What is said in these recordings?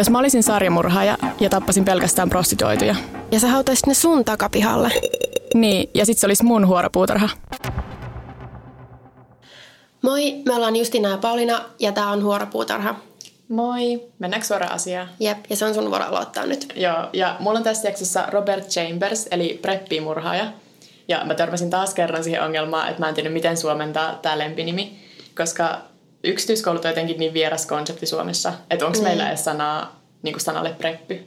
Jos mä olisin sarjamurhaaja ja tappasin pelkästään prostituoituja. Ja sä hautaisit ne sun takapihalle. Niin, ja sit se olisi mun huoropuutarha. Moi, me ollaan Justina ja Paulina ja tää on Huoropuutarha. Moi. Mennäänkö suoraan asiaan? Jep, ja se on sun vuoro aloittaa nyt. Joo, ja mulla on tässä jaksossa Robert Chambers, eli preppimurhaaja. Ja mä törmäsin taas kerran siihen ongelmaan, että mä en tiedä miten suomentaa tää lempinimi, koska yksityiskoulut on jotenkin niin vieras konsepti Suomessa, että onko mm. meillä edes sanaa niin kuin sanalle preppy.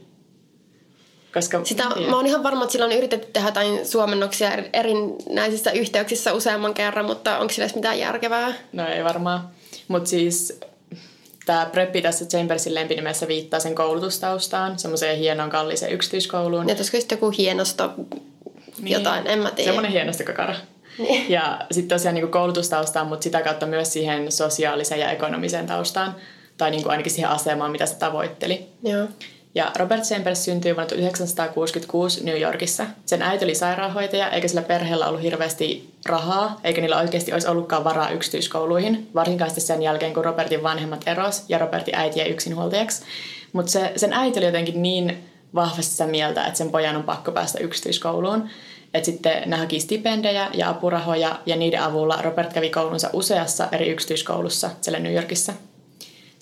Koska, Sitä, yeah. mä oon ihan varma, että sillä on yritetty tehdä jotain suomennoksia erinäisissä yhteyksissä useamman kerran, mutta onko sillä mitään järkevää? No ei varmaan. Mutta siis tämä preppi tässä Chambersin lempinimessä viittaa sen koulutustaustaan, semmoiseen hienoon kalliseen yksityiskouluun. Ja olisiko joku hienosto niin, jotain, en mä tiedä. Semmoinen hienostokakara. Niin. Ja sitten tosiaan niin koulutustaustaan, mutta sitä kautta myös siihen sosiaaliseen ja ekonomiseen taustaan, tai niin kuin ainakin siihen asemaan, mitä se tavoitteli. Joo. Ja Robert Chambers syntyi vuonna 1966 New Yorkissa. Sen äiti oli sairaanhoitaja, eikä sillä perheellä ollut hirveästi rahaa, eikä niillä oikeasti olisi ollutkaan varaa yksityiskouluihin, varsinkaan sen jälkeen, kun Robertin vanhemmat eros ja Robertin äiti jäi yksinhuoltajaksi. Mutta se, sen äiti oli jotenkin niin vahvasti sitä mieltä, että sen pojan on pakko päästä yksityiskouluun. Että sitten ne haki stipendejä ja apurahoja ja niiden avulla Robert kävi koulunsa useassa eri yksityiskoulussa siellä New Yorkissa –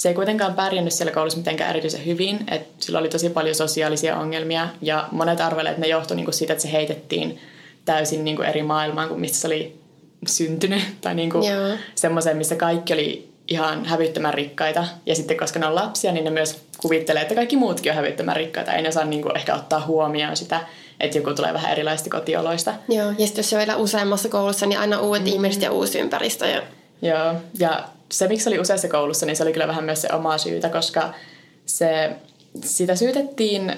se ei kuitenkaan pärjännyt siellä koulussa mitenkään erityisen hyvin, että sillä oli tosi paljon sosiaalisia ongelmia ja monet arvelevat, että ne johtui niinku siitä, että se heitettiin täysin niinku eri maailmaan kuin mistä se oli syntynyt tai niinku semmoiseen, missä kaikki oli ihan hävyttömän rikkaita. Ja sitten koska ne on lapsia, niin ne myös kuvittelee, että kaikki muutkin on hävyttömän rikkaita. Ei ne saa niinku ehkä ottaa huomioon sitä, että joku tulee vähän erilaisista kotioloista. Joo, ja sitten jos se on vielä useammassa koulussa, niin aina uudet mm. ihmiset ja uusi ympäristö. Ja... Joo, ja se, miksi oli useassa koulussa, niin se oli kyllä vähän myös se oma syytä, koska se, sitä syytettiin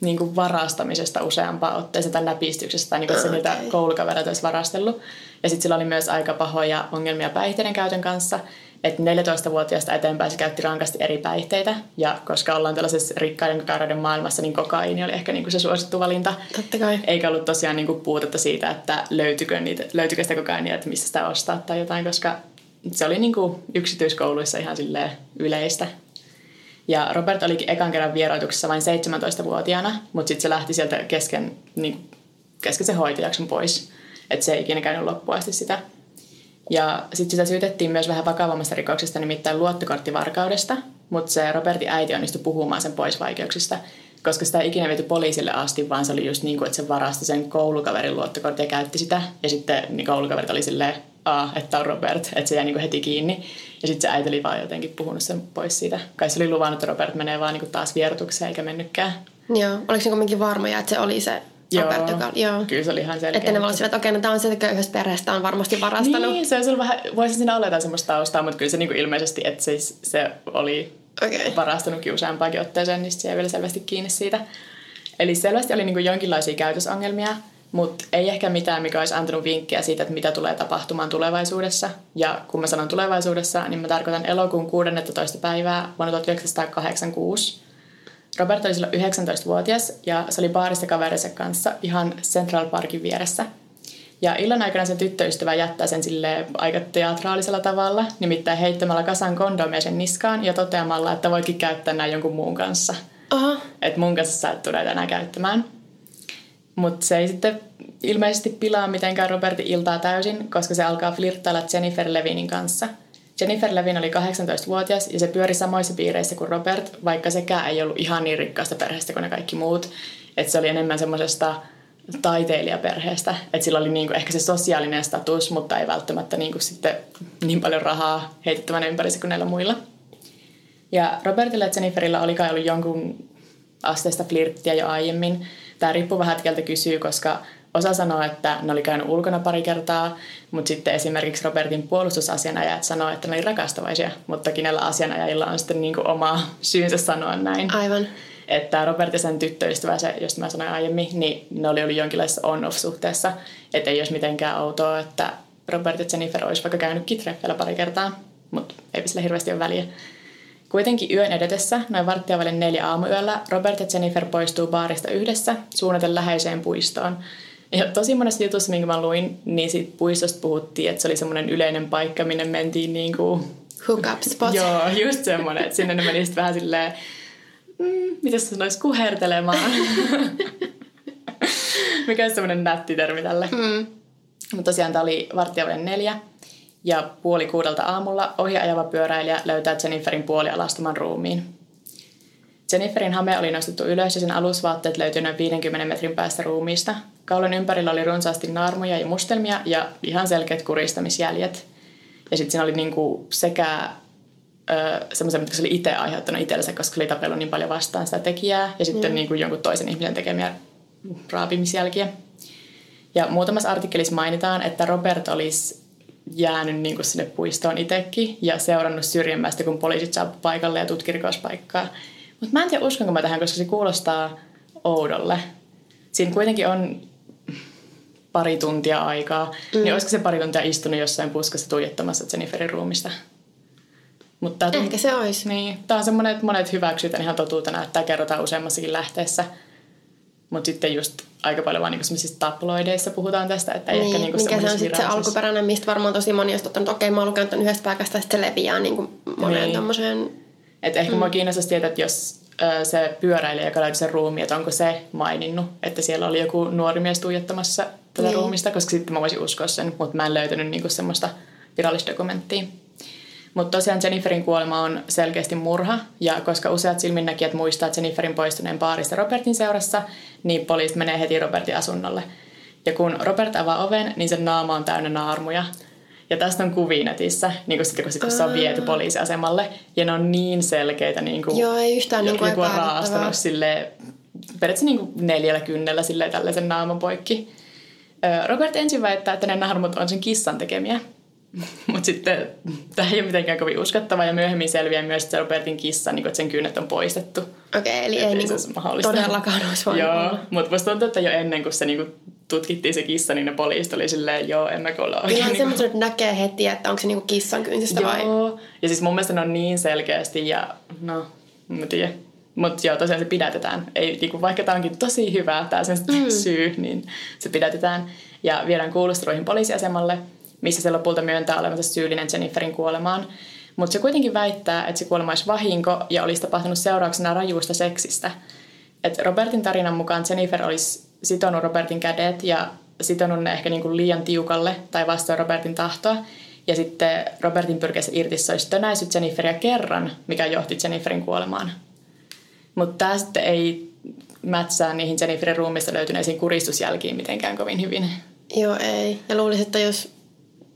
niin kuin varastamisesta useampaan otteeseen tai näpistyksestä, tai niin kuin okay. se niitä koulukavereita olisi varastellut. Ja sitten sillä oli myös aika pahoja ongelmia päihteiden käytön kanssa, että 14-vuotiaasta eteenpäin se käytti rankasti eri päihteitä, ja koska ollaan tällaisessa rikkaiden kakaroiden maailmassa, niin kokaini oli ehkä niin kuin se suosittu valinta. Totta kai. Eikä ollut tosiaan niin kuin puutetta siitä, että löytyykö, niitä, löytyykö sitä kokainia, että missä sitä ostaa tai jotain, koska se oli niin kuin yksityiskouluissa ihan yleistä. Ja Robert olikin ekan kerran vieroituksessa vain 17-vuotiaana, mutta sitten se lähti sieltä kesken, niin, kesken sen hoitajakson pois. Että se ei ikinä käynyt loppuun asti sitä. Ja sitten sitä syytettiin myös vähän vakavammasta rikoksesta, nimittäin luottokorttivarkaudesta, mutta se Robertin äiti onnistui puhumaan sen pois vaikeuksista, koska sitä ei ikinä viety poliisille asti, vaan se oli just niin kuin, että se varasti sen koulukaverin luottokortin ja käytti sitä. Ja sitten niin koulukaverit oli silleen, Aa, että on Robert, että se jäi niin heti kiinni. Ja sitten se äiti oli vaan jotenkin puhunut sen pois siitä. Kai se oli luvannut, että Robert menee vaan niin taas vierotukseen eikä mennytkään. Joo, oliko se kuitenkin varmoja, että se oli se Joo, Robert, joka, joo. kyllä se oli ihan selkeä. Että ne olisivat, että okei, okay, no tämä on se köyhästä perheestä on varmasti varastanut. Niin, se on vähän, voisi siinä olla jotain semmoista taustaa, mutta kyllä se niin kuin ilmeisesti, että se, se oli okay. varastanutkin useampaakin otteeseen, niin se jäi vielä selvästi kiinni siitä. Eli selvästi oli niin kuin jonkinlaisia käytösongelmia, mutta ei ehkä mitään, mikä olisi antanut vinkkejä siitä, että mitä tulee tapahtumaan tulevaisuudessa. Ja kun mä sanon tulevaisuudessa, niin mä tarkoitan elokuun 16. päivää vuonna 1986. Robert oli silloin 19-vuotias ja se oli baarissa kaverinsa kanssa ihan Central Parkin vieressä. Ja illan aikana sen tyttöystävä jättää sen sille aika teatraalisella tavalla, nimittäin heittämällä kasan kondomia sen niskaan ja toteamalla, että voikin käyttää näin jonkun muun kanssa. Uh-huh. Että mun kanssa sä et tule enää käyttämään. Mutta se ei sitten ilmeisesti pilaa mitenkään Robertin iltaa täysin, koska se alkaa flirttailla Jennifer Levinin kanssa. Jennifer Levin oli 18-vuotias ja se pyöri samoissa piireissä kuin Robert, vaikka sekään ei ollut ihan niin rikkaasta perheestä kuin ne kaikki muut. Että se oli enemmän semmoisesta taiteilijaperheestä. Että sillä oli niinku ehkä se sosiaalinen status, mutta ei välttämättä niinku sitten niin paljon rahaa heitettävänä ympärissä kuin näillä muilla. Ja Robertilla ja Jenniferillä oli kai ollut jonkun asteesta flirttiä jo aiemmin, Tämä riippuu vähän, että keltä kysyy, koska osa sanoo, että ne oli käynyt ulkona pari kertaa, mutta sitten esimerkiksi Robertin puolustusasianajat sanoo, että ne oli rakastavaisia, mutta kenellä asianajajilla on sitten niin kuin oma syynsä sanoa näin. Aivan. Että Robert ja sen tyttöystävä, se, josta mä sanoin aiemmin, niin ne oli ollut jonkinlaisessa on-off-suhteessa. Että ei olisi mitenkään outoa, että Robert ja Jennifer olisi vaikka käynyt kitreffellä pari kertaa, mutta ei sillä hirveästi ole väliä. Kuitenkin yön edetessä, noin varttia välin neljä aamuyöllä, Robert ja Jennifer poistuu baarista yhdessä suunnaten läheiseen puistoon. Ja tosi monessa jutussa, minkä mä luin, niin siitä puistosta puhuttiin, että se oli semmoinen yleinen paikka, minne mentiin niin kuin... Hook up spot. Joo, just semmoinen, että sinne ne meni sitten vähän silleen mm, miten se sanoisi, kuhertelemaan. Mikä on semmoinen nätti termi tälle. Mm. Mutta tosiaan tämä oli varttia neljä. Ja puoli kuudelta aamulla ohi ajava pyöräilijä löytää Jenniferin puolialastuman ruumiin. Jenniferin hame oli nostettu ylös ja sen alusvaatteet löytyi noin 50 metrin päästä ruumiista. Kaulon ympärillä oli runsaasti naarmuja ja mustelmia ja ihan selkeät kuristamisjäljet. Ja sitten siinä oli niinku sekä semmoisia, mitkä se oli itse aiheuttanut itsellensä, koska oli tapellut niin paljon vastaan sitä tekijää. Ja sitten mm. niinku jonkun toisen ihmisen tekemiä raapimisjälkiä. Ja muutamassa artikkelissa mainitaan, että Robert olisi jäänyt niin kuin sinne puistoon itsekin ja seurannut syrjimmästä, kun poliisit saapu paikalle ja tutki rikospaikkaa. Mutta mä en tiedä, uskonko mä tähän, koska se kuulostaa oudolle. Siinä kuitenkin on pari tuntia aikaa, mm. niin olisiko se pari tuntia istunut jossain puskassa tuijottamassa Jenniferin ruumista? Mutta Ehkä se olisi. Niin, tämä on semmoinen, että monet hyväksytään ihan totuutena, että tämä kerrotaan useammassakin lähteessä – mutta sitten just aika paljon vaan niinku tabloideissa puhutaan tästä, että ei niin, ehkä niinku mikä se on sitten se alkuperäinen, mistä varmaan tosi moni olisi ottanut, okei, okay, mä oon lukenut yhdestä paikasta, sitten se leviää niinku moneen niin. tommoseen. Että ehkä mm. mua kiinnostaisi tietää, että jos ö, se pyöräilijä, joka löytyi sen ruumiin, että onko se maininnut, että siellä oli joku nuori mies tuijottamassa tätä niin. ruumista, koska sitten mä voisin uskoa sen, mutta mä en löytänyt niinku semmoista virallista dokumenttia. Mutta tosiaan Jenniferin kuolema on selkeästi murha, ja koska useat silminnäkijät muistaa Jenniferin poistuneen baarista Robertin seurassa, niin poliisi menee heti Robertin asunnolle. Ja kun Robert avaa oven, niin sen naama on täynnä naarmuja. Ja tästä on kuvia netissä, niin kuin sitten kun, sit, kun se on viety poliisiasemalle. Ja ne on niin selkeitä. Niin kuin, Joo, ei yhtään niin kuin on raastanut sille, periaatteessa niin kuin neljällä kynnellä sille tällaisen naaman poikki. Robert ensin väittää, että ne naarmut on sen kissan tekemiä. Mutta sitten tämä ei ole mitenkään kovin uskottava ja myöhemmin selviää myös, että Robertin kissa, niin kuin, että sen kynnet on poistettu. Okei, okay, eli ei, ei niinku todellakaan olisi voinut Joo, mutta musta tuntuu, että jo ennen kuin se niin kuin, tutkittiin se kissa, niin ne poliisit oli silleen, joo, emme ole oikein. Ihan niin semmoisen, että näkee heti, että onko se niin kuin kissan kynsistä joo. vai? Joo, ja siis mun mielestä ne on niin selkeästi ja no, en tiedä. Mutta joo, tosiaan se pidätetään. Ei, niinku, vaikka tämä onkin tosi hyvä, tämä sen mm. syy, niin se pidätetään. Ja viedään kuulusteluihin poliisiasemalle – missä se lopulta myöntää olevansa syyllinen Jenniferin kuolemaan. Mutta se kuitenkin väittää, että se kuolema olisi vahinko ja olisi tapahtunut seurauksena rajuista seksistä. Et Robertin tarinan mukaan Jennifer olisi sitonut Robertin kädet ja sitonut ne ehkä niinku liian tiukalle tai vastoin Robertin tahtoa. Ja sitten Robertin pyrkiessä irti se olisi tönäissyt Jenniferia kerran, mikä johti Jenniferin kuolemaan. Mutta tämä sitten ei mätsää niihin Jenniferin ruumista löytyneisiin kuristusjälkiin mitenkään kovin hyvin. Joo, ei. Ja luulisin, että jos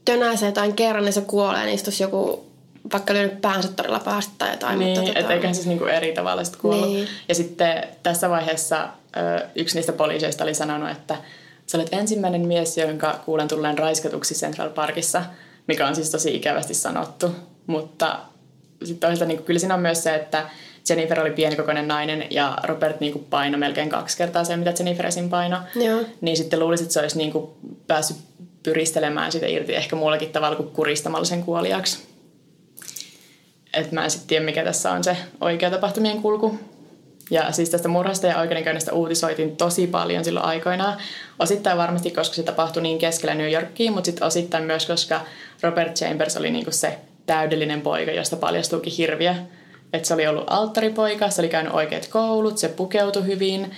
tönäisee jotain kerran, niin se kuolee, niin istuisi joku vaikka lyönyt päänsä todella pahasti tai jotain. Niin, mutta, että tota... eiköhän siis niinku eri tavalla sitten kuollut. Niin. Ja sitten tässä vaiheessa yksi niistä poliiseista oli sanonut, että sä olet ensimmäinen mies, jonka kuulen tulleen raiskatuksi Central Parkissa, mikä on siis tosi ikävästi sanottu. Mutta sitten toisaalta niin kyllä siinä on myös se, että Jennifer oli pienikokoinen nainen ja Robert niin painoi melkein kaksi kertaa se, mitä Jennifer esim. paino. Joo. Niin sitten luulisin, että se olisi niin kuin päässyt pyristelemään sitä irti ehkä muullakin tavalla kuin kuristamalla sen kuoliaksi. Et mä en sitten tiedä, mikä tässä on se oikea tapahtumien kulku. Ja siis tästä murhasta ja oikeudenkäynnistä uutisoitiin tosi paljon silloin aikoinaan. Osittain varmasti, koska se tapahtui niin keskellä New Yorkia, mutta sitten osittain myös, koska Robert Chambers oli niinku se täydellinen poika, josta paljastuukin hirviä. Että se oli ollut alttaripoika, se oli käynyt oikeat koulut, se pukeutui hyvin,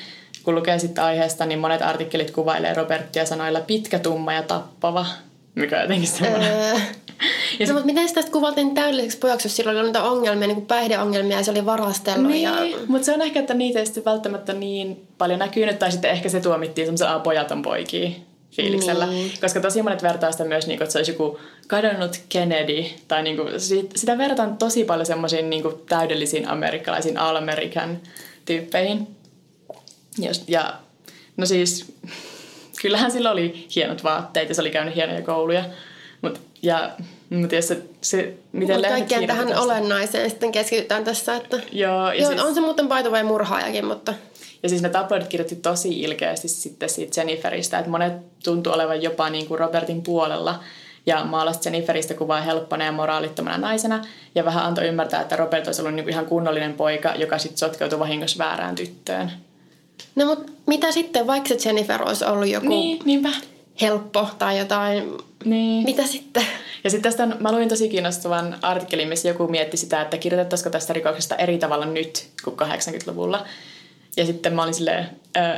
kun lukee sitten aiheesta, niin monet artikkelit kuvailee Robertia sanoilla pitkä, tumma ja tappava. Mikä on jotenkin semmoinen. Öö. ja no, mutta miten sitä kuvattiin täydelliseksi pojaksi, jos sillä oli niitä ongelmia, niin kuin päihdeongelmia ja se oli varastellut? Niin, ja... mutta se on ehkä, että niitä ei sitten välttämättä niin paljon näkynyt, tai sitten ehkä se tuomittiin semmoisen pojaton poikia fiiliksellä. Niin. Koska tosi monet vertaa sitä myös, niin kuin, että se olisi joku kadonnut Kennedy. Tai niin kuin, sitä verrataan tosi paljon semmoisiin niin täydellisiin amerikkalaisiin All-American tyyppeihin. Jos, ja no siis, kyllähän sillä oli hienot vaatteet ja se oli käynyt hienoja kouluja. Mut, ja mutta jos se, se miten Mut kaikkeen tähän tästä. olennaiseen sitten keskitytään tässä. Että... Joo, ja Joo siis, on se muuten paito vai murhaajakin, mutta... Ja siis ne tabloidit kirjoitti tosi ilkeästi sitten siitä Jenniferistä, että monet tuntuu olevan jopa niin kuin Robertin puolella ja maalasi Jenniferistä kuvaa helppona ja moraalittomana naisena ja vähän antoi ymmärtää, että Robert olisi ollut niin kuin ihan kunnollinen poika, joka sitten sotkeutui vahingossa väärään tyttöön. No mutta mitä sitten, vaikka se Jennifer olisi ollut joku niin, niinpä. helppo tai jotain. Niin. Mitä sitten? Ja sitten tästä mä luin tosi kiinnostavan artikkelin, missä joku mietti sitä, että kirjoitettaisiko tästä rikoksesta eri tavalla nyt kuin 80-luvulla. Ja sitten mä olin silleen,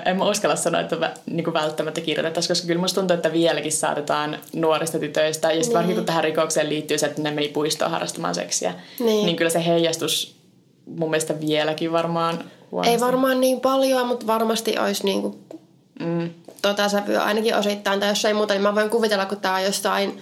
en mä uskalla sanoa, että vä, niin kuin välttämättä kirjoitettaisiin, koska kyllä musta tuntuu, että vieläkin saatetaan nuorista tytöistä. Ja sitten niin. varsinkin kun tähän rikokseen liittyy se, että ne meni puistoon harrastamaan seksiä. Niin. niin kyllä se heijastus mun mielestä vieläkin varmaan huonosti. Ei varmaan niin paljon, mutta varmasti olisi niin kuin mm. tota sävyä ainakin osittain. Tai jos ei muuta, niin mä voin kuvitella, kun tämä on jossain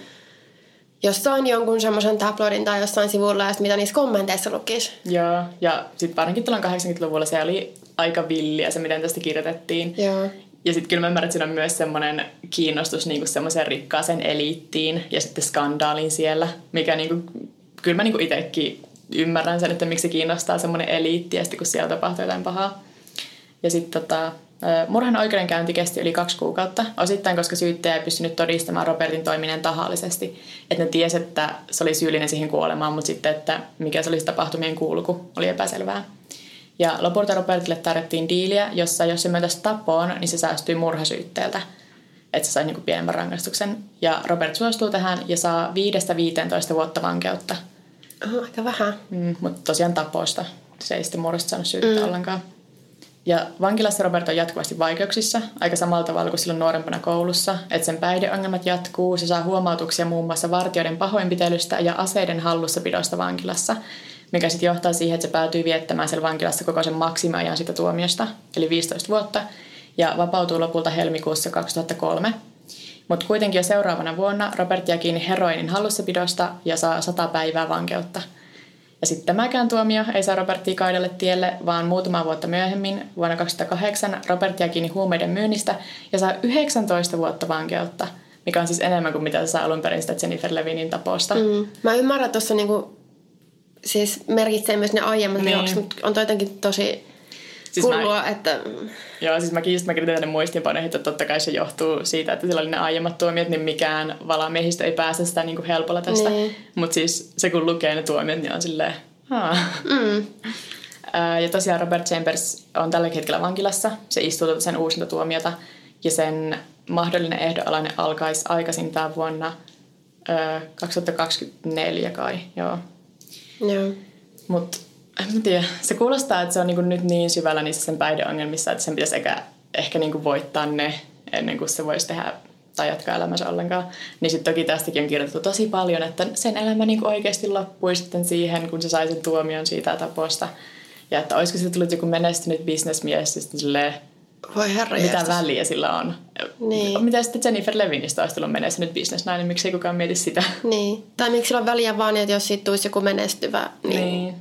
jossain jonkun semmoisen tabloidin tai jossain sivulla ja mitä niissä kommenteissa lukisi. Joo, ja sitten varsinkin tuolla 80-luvulla se oli aika villiä se, miten tästä kirjoitettiin. Joo. Ja sitten kyllä mä ymmärrän, että siinä on myös semmoinen kiinnostus niinku semmoiseen rikkaaseen eliittiin ja sitten skandaaliin siellä, mikä niinku, kyllä mä niinku itsekin ymmärrän sen, että miksi se kiinnostaa semmoinen eliitti ja sitten kun siellä tapahtuu jotain pahaa. Ja sitten tota, Murhan oikeudenkäynti kesti yli kaksi kuukautta, osittain koska syyttäjä ei pystynyt todistamaan Robertin toiminnan tahallisesti. Että ne tiesi, että se oli syyllinen siihen kuolemaan, mutta sitten, että mikä se olisi tapahtumien kulku, oli epäselvää. Ja lopulta Robertille tarjottiin diiliä, jossa jos se myöntäisi tapoon, niin se säästyi murhasyytteeltä. Että se sai niinku pienemmän rangaistuksen. Ja Robert suostuu tähän ja saa 5-15 vuotta vankeutta. Oh, aika vähän. Mm, mutta tosiaan tapoista. Se ei sitten murhasta saanut syyttää mm. ollenkaan. Ja vankilassa Robert on jatkuvasti vaikeuksissa, aika samalla tavalla kuin silloin nuorempana koulussa, että sen päihdeongelmat jatkuu, se saa huomautuksia muun muassa vartijoiden pahoinpitelystä ja aseiden hallussapidosta vankilassa, mikä sitten johtaa siihen, että se päätyy viettämään siellä vankilassa koko sen maksimiajan sitä tuomiosta, eli 15 vuotta, ja vapautuu lopulta helmikuussa 2003. Mutta kuitenkin jo seuraavana vuonna Robert jää kiinni heroinin hallussapidosta ja saa 100 päivää vankeutta – ja sitten tämäkään tuomio ei saa Robertia kaidelle tielle, vaan muutama vuotta myöhemmin, vuonna 2008, Robert jää kiinni huumeiden myynnistä ja saa 19 vuotta vankeutta, mikä on siis enemmän kuin mitä se saa alun perin sitä Jennifer Levinin taposta. Mm. Mä ymmärrän, että tuossa niinku, siis merkitsee myös ne aiemmat niin. rikokset, mutta on jotenkin tosi Siis hullua, mä, että... Joo, siis mäkin just mä kirjoitin tänne muistiinpanoihin, että totta kai se johtuu siitä, että sillä oli ne aiemmat tuomiot, niin mikään valamiehistä ei pääse sitä niin kuin helpolla tästä. Niin. Mutta siis se kun lukee ne tuomiot, niin on silleen, mm. Ja tosiaan Robert Chambers on tällä hetkellä vankilassa. Se istuu tuota sen uusinta tuomiota ja sen mahdollinen ehdonalainen alkaisi aikaisintaan vuonna 2024 kai, joo. Joo. Mutta en mä tiedä. Se kuulostaa, että se on niinku nyt niin syvällä niissä sen päihdeongelmissa, että sen pitäisi ehkä, ehkä niinku voittaa ne ennen kuin se voisi tehdä tai jatkaa elämänsä ollenkaan. Niin sitten toki tästäkin on kirjoitettu tosi paljon, että sen elämä niinku oikeasti loppui sitten siihen, kun se sai sen tuomion siitä taposta. Ja että olisiko se tullut joku menestynyt bisnesmies, sitten silleen, voi herra Mitä jästäs. väliä sillä on? Niin. Mitä sitten Jennifer Levinistä olisi tullut menestynyt bisnesnainen? Miksi ei kukaan mieti sitä? Niin. Tai miksi sillä on väliä vaan, että jos siitä tulisi joku menestyvä, niin, niin.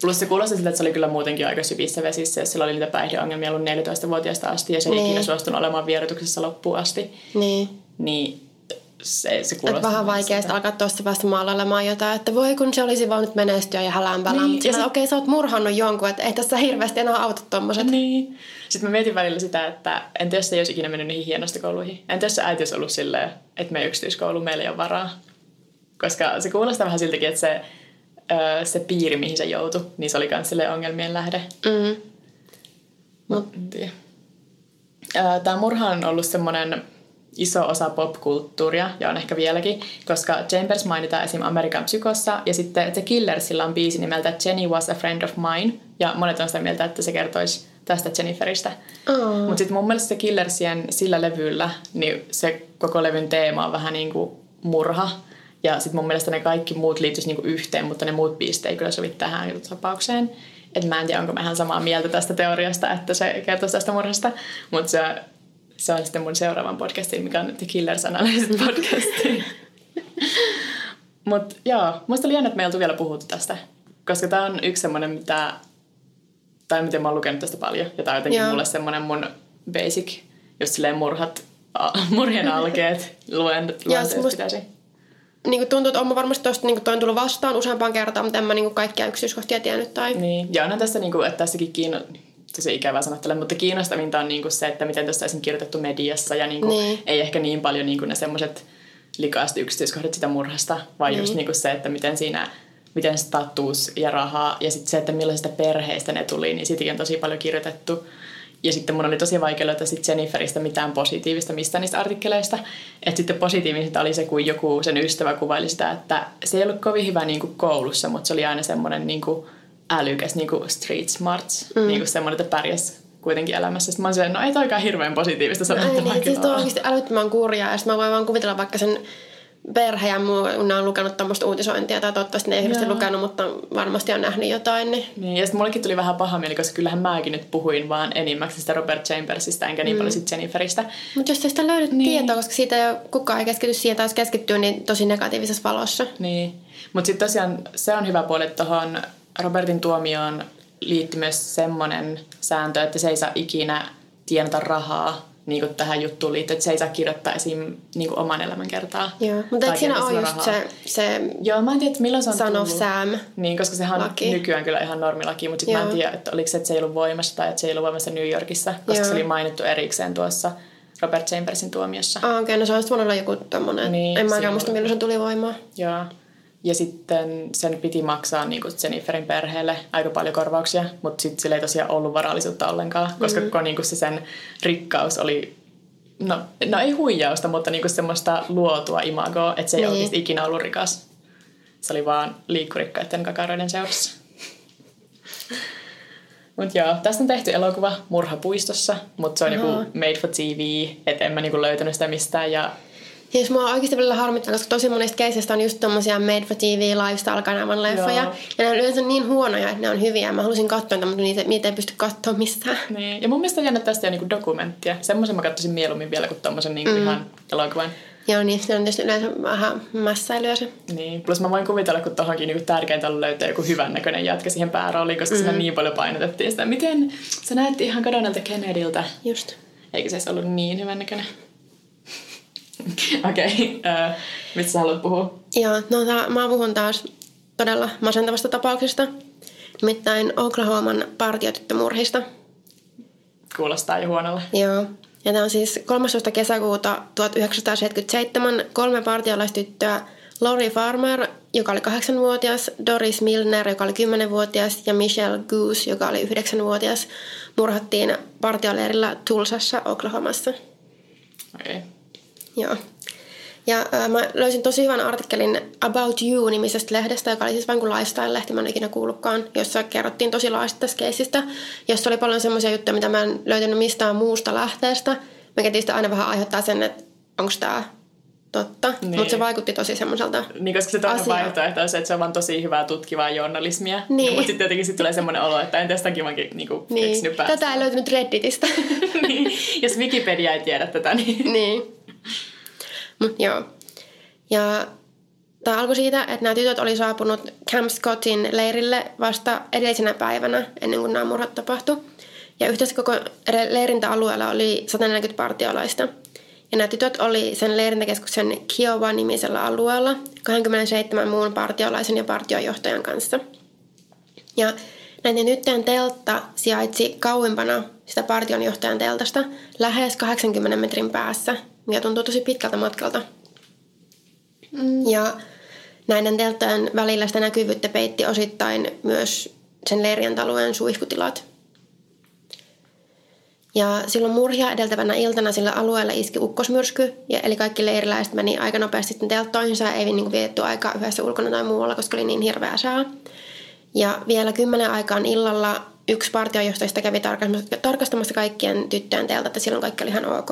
Plus se kuulosti siltä, että se oli kyllä muutenkin aika syvissä vesissä, jos sillä oli niitä päihdeongelmia ollut 14-vuotiaasta asti ja se ei niin. ikinä suostunut olemaan vierotuksessa loppuun asti. Niin. Niin se, se kuulostaa. vähän vaikea alkaa tuosta vasta maalailemaan jotain, että voi kun se olisi voinut menestyä ja hälämpälää, niin, mutta okei okay, sä oot murhannut jonkun, että ei tässä hirveästi enää auta tommoset. Niin. Sitten mä mietin välillä sitä, että entä jos se ei olisi ikinä mennyt niihin hienosta kouluihin? Entä jos se äiti olisi ollut silleen, että me yksityiskoulu meillä ei ole varaa? Koska se kuulostaa vähän siltäkin, että se öö, se piiri, mihin se joutui, niin se oli myös ongelmien lähde. Mm. Mut, Tämä murha on ollut semmoinen iso osa popkulttuuria, ja on ehkä vieläkin, koska Chambers mainitaan esim. Amerikan psykossa, ja sitten The Killersilla on biisi nimeltä Jenny was a friend of mine, ja monet on sitä mieltä, että se kertoisi tästä Jenniferistä. Oh. Mutta sitten mun mielestä se Killersien sillä levyllä, niin se koko levyn teema on vähän niin kuin murha, ja sitten mun mielestä ne kaikki muut liittyisi niinku yhteen, mutta ne muut biisit ei kyllä sovi tähän tapaukseen. Et mä en tiedä, onko mä ihan samaa mieltä tästä teoriasta, että se kertoisi tästä murhasta. Mutta se, se on sitten mun seuraavan podcastin, mikä on The Killers Analysis podcasti. Mutta joo, musta oli jännä, että me ei oltu vielä puhuttu tästä. Koska tämä on yksi semmoinen, mitä... Tai miten mä oon lukenut tästä paljon. Ja tämä on jotenkin joo. mulle semmoinen mun basic, just silleen murhat, murhien alkeet, luen, luen pitäisi niin kuin tuntuu, että olen varmasti tuosta niin toin tullut vastaan useampaan kertaan, mutta en mä niin kaikkia yksityiskohtia tiennyt. Tai... Niin, ja onhan tässä, niin kuin, että tässäkin kiinno... se ikävää sanottele, mutta kiinnostavinta on niin kuin se, että miten tässä on kirjoitettu mediassa ja niin kuin, niin. ei ehkä niin paljon niin kuin ne semmoiset likaasti yksityiskohdat sitä murhasta, vaan niin. just niin kuin se, että miten siinä miten status ja raha ja sitten se, että millaisista perheistä ne tuli, niin siitäkin on tosi paljon kirjoitettu. Ja sitten mun oli tosi vaikea löytää sit Jenniferistä mitään positiivista mistä niistä artikkeleista. Että sitten positiivista oli se, kun joku sen ystävä kuvaili sitä, että se ei ollut kovin hyvä niin kuin koulussa, mutta se oli aina semmoinen niin kuin älykäs, niin kuin street smarts, mm. niin kuin semmoinen, että pärjäs kuitenkin elämässä. Sitten mä olin no ei toikaan hirveän positiivista sanottavaa. No, niin, siis tuo on oikeasti älyttömän kurjaa. Ja sitten mä voin vaan kuvitella vaikka sen perhe ja muu, ne on lukenut tuommoista uutisointia, tai toivottavasti ne ei hirveästi lukenut, mutta varmasti on nähnyt jotain. Niin, niin ja sitten mullekin tuli vähän paha mieli, koska kyllähän mäkin nyt puhuin vaan enimmäkseen Robert Chambersista, enkä niin mm. paljon sitten Jenniferistä. Mutta jos sitä löydät niin. tietoa, koska siitä ei kukaan ei keskity siihen, tai jos keskittyy, niin tosi negatiivisessa valossa. Niin, mutta sitten tosiaan se on hyvä puoli, että tuohon Robertin tuomioon liittyy myös semmoinen sääntö, että se ei saa ikinä tienata rahaa niin kuin tähän juttuun liittyen, että se ei saa kirjoittaa esim. Niin kuin oman elämän kertaa. Joo, mutta eikö siinä ole just se, se Joo, mä en tiedä, että milloin se on Son of Sam Niin, koska sehän on nykyään kyllä ihan normilaki, mutta sitten mä en tiedä, että oliko se, että se ei ollut voimassa tai että se ei ollut voimassa New Yorkissa, koska Joo. se oli mainittu erikseen tuossa Robert Chambersin tuomiossa. Ah, okei, okay, no se olisi olla joku tämmöinen. Niin, en mä muista, milloin se tuli voimaan. Joo. Ja sitten sen piti maksaa niin kuin Jenniferin perheelle aika paljon korvauksia, mutta sitten sillä ei tosiaan ollut varallisuutta ollenkaan, koska mm. niin kuin se sen rikkaus oli, no, no ei huijausta, mutta niin kuin semmoista luotua imagoa, että se ei niin. oikeasti ikinä ollut rikas. Se oli vaan liikkurikkaiden kakaroiden seurassa. Mutta joo, tästä on tehty elokuva Murhapuistossa, mutta se on Aha. joku made for TV, et en mä niinku löytänyt sitä mistään. Ja Siis mua oikeasti välillä harmittaa, koska tosi monista keisistä on just tommosia made for TV lifestyle-kanavan leffoja. Joo. Ja ne on yleensä niin huonoja, että ne on hyviä. Mä halusin katsoa niitä, mutta niitä, niitä ei pysty katsoa missään. Niin. Ja mun mielestä jännä tästä on niinku dokumenttia. Semmoisen mä katsoisin mieluummin vielä kuin tommosen niinku mm. ihan elokuvan. Joo, niin se on tietysti yleensä vähän mässäilyä se. Niin, plus mä voin kuvitella, kun tohonkin niinku tärkeintä on löytää joku hyvännäköinen jätkä siihen päärooliin, koska mm. siinä niin paljon painotettiin sitä. Miten sä näet ihan kadonnelta Kennedyltä? Just. Eikä se ollut niin hyvännäköinen. Okei, okay. uh, mistä sä haluat puhua? Joo, no tää, mä puhun taas todella masentavasta tapauksesta. Nimittäin Oklahoman partiotyttömurhista. Kuulostaa jo huonolla. Joo. Ja tämä on siis 13. kesäkuuta 1977 kolme partiolaistyttöä Lori Farmer, joka oli 8-vuotias, Doris Milner, joka oli 10-vuotias ja Michelle Goose, joka oli 9-vuotias, murhattiin partioleirillä Tulsassa, Oklahomassa. Okei. Okay. Joo. Ja äh, mä löysin tosi hyvän artikkelin About You-nimisestä lehdestä, joka oli siis vain kuin lifestyle-lehti, mä en ikinä kuullutkaan, jossa kerrottiin tosi laajasti tästä keisistä, jossa oli paljon semmoisia juttuja, mitä mä en löytänyt mistään muusta lähteestä, mikä tietysti aina vähän aiheuttaa sen, että onko tämä totta, niin. mutta se vaikutti tosi semmoiselta Niin, koska se toinen vaihtoehto on se, että se on vaan tosi hyvää tutkivaa journalismia. Niin. Mutta sitten jotenkin sit tulee semmoinen olo, että en tästä kivankin niinku niin. Tätä ei löytynyt Redditistä. niin. Jos Wikipedia ei tiedä tätä, niin... niin. Mut joo. Ja tämä alkoi siitä, että nämä tytöt oli saapunut Camp Scottin leirille vasta edellisenä päivänä, ennen kuin nämä murhat tapahtui. Ja yhteensä koko leirintäalueella oli 140 partiolaista. Ja nämä tytöt oli sen leirintäkeskuksen Kiowa-nimisellä alueella 27 muun partiolaisen ja partiojohtajan kanssa. Ja näiden tyttöjen teltta sijaitsi kauimpana sitä partionjohtajan teltasta lähes 80 metrin päässä, mikä tuntuu tosi pitkältä matkalta. Mm. Ja näiden telttojen välillä sitä näkyvyyttä peitti osittain myös sen leiriantalueen suihkutilat. Ja silloin murhia edeltävänä iltana sillä alueella iski ukkosmyrsky, ja eli kaikki leiriläiset meni aika nopeasti sitten telttoihinsa ja ei niin vietetty aikaa yhdessä ulkona tai muualla, koska oli niin hirveä sää. Ja vielä kymmenen aikaan illalla yksi partiojohtajista kävi tarkastamassa kaikkien tyttöjen teltat, että silloin kaikki oli ihan ok.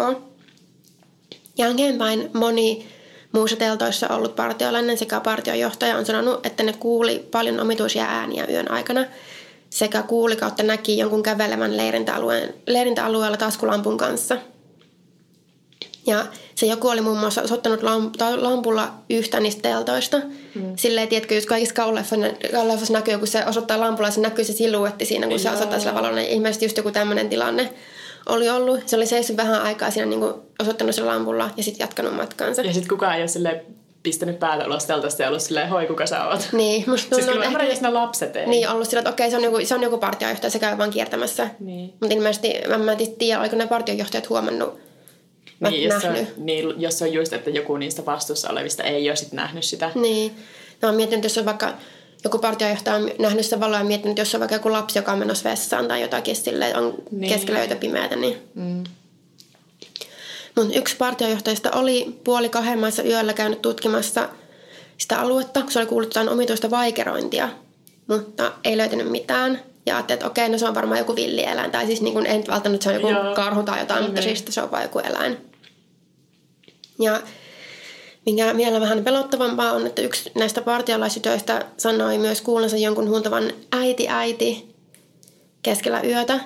Jälkeenpäin moni muussa teltoissa ollut partiolainen sekä partiojohtaja on sanonut, että ne kuuli paljon omituisia ääniä yön aikana sekä kuuli kautta näki jonkun kävelevän leirintäalueen, leirintäalueella taskulampun kanssa. Ja se joku oli muun muassa osoittanut lampulla yhtä niistä teltoista. Mm. Silleen, tiedätkö, jos kaikissa kauleffassa näkyy, kun se osoittaa lampulla, se näkyy se siluetti siinä, kun Joo. se osoittaa sillä valolla. Niin ilmeisesti just joku tämmöinen tilanne oli ollut. Se oli seissyt vähän aikaa siinä niin kuin osoittanut sillä lampulla ja sitten jatkanut matkaansa. Ja sitten kukaan ei ole pistänyt päätä ulos teltasta ja ollut silleen, hoi kuka sä oot. Niin, musta tuntuu, siis kyllä ehkä... ne lapset ei. Niin, ollut sillä, että okei, se on joku, se on joku partiojohtaja, se käy vaan kiertämässä. Niin. Mutta ilmeisesti, mä, mä en tiedä, oliko ne partiojohtajat huomannut, Mä niin, jos on, niin, jos on just, että joku niistä vastuussa olevista ei ole sit nähnyt sitä. Niin. No, mä mietin, että jos on vaikka joku partiojohtaja on nähnyt sen valoa ja miettinyt, että jos on vaikka joku lapsi, joka on menossa vessaan tai jotakin silleen, on niin. keskellä yötä pimeätä, niin... Mm. Mutta yksi partiojohtajista oli puoli kahden maissa yöllä käynyt tutkimassa sitä aluetta, kun se oli kuullut jotain omituista vaikerointia, mutta ei löytänyt mitään. Ja ajattelin, että okei, no se on varmaan joku villieläin. Tai siis niin kuin, en välttämättä se on joku Joo. karhu tai jotain, mutta niin. siis se on vain joku eläin. Ja mikä vielä vähän pelottavampaa on, että yksi näistä partiolaisytöistä sanoi myös kuulensa jonkun huuntavan äiti äiti keskellä yötä.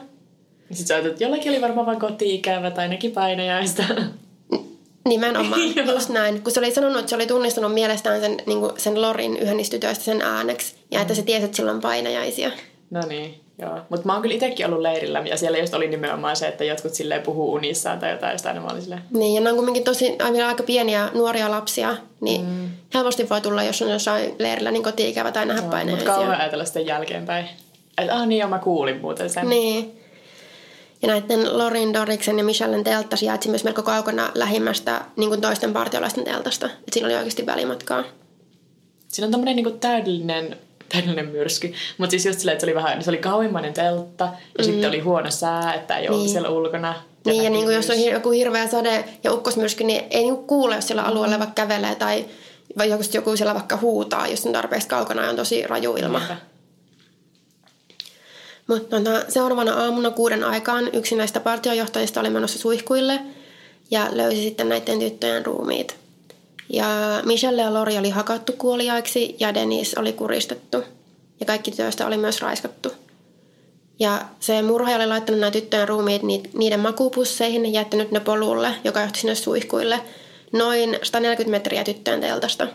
Sitten sä että jollakin oli varmaan vain koti-ikävä tai ainakin painajaista. Nimenomaan, just näin. Kun se oli sanonut, että se oli tunnistanut mielestään sen, niin sen Lorin yhden tytöistä sen ääneksi. Ja mm. että se tiesi, että sillä on painajaisia. No niin, joo. Mutta mä oon kyllä itsekin ollut leirillä ja siellä just oli nimenomaan se, että jotkut silleen puhuu unissaan tai jotain, josta aina mä olin silleen. Niin, ja ne on kuitenkin tosi aika pieniä nuoria lapsia, niin mm. helposti voi tulla, jos on jossain leirillä niin koti-ikävä tai nähdä no, Mutta kauhean ajatella sitten jälkeenpäin. Että ah niin, joo, mä kuulin muuten sen. Niin. Ja näiden Lorin, Doriksen ja Michellen teltta sijaitsi myös melko kaukana lähimmästä niin kuin toisten partiolaisten teltasta. Et siinä oli oikeasti välimatkaa. Siinä on tämmöinen niin täydellinen täydellinen myrsky. Mutta siis just silleen, että se oli vähän, se oli kauimmainen teltta ja mm. sitten oli huono sää, että ei ollut niin. siellä ulkona. Ja niin, ja niin kuin jos on joku hirveä sade ja ukkosmyrsky, niin ei niin kuule, jos siellä alueella vaikka kävelee tai vai joku, joku siellä vaikka huutaa, jos on tarpeeksi kaukana ja on tosi raju ilma. Niinpä. Mutta seuraavana aamuna kuuden aikaan yksi näistä partiojohtajista oli menossa suihkuille ja löysi sitten näiden tyttöjen ruumiit. Ja Michelle ja Lori oli hakattu kuoliaiksi ja Dennis oli kuristettu. Ja kaikki tytöistä oli myös raiskattu. Ja se murhaaja oli laittanut nämä tyttöjen ruumiit niiden makuupusseihin ja jättänyt ne polulle, joka johti sinne suihkuille, noin 140 metriä tyttöjen teltasta.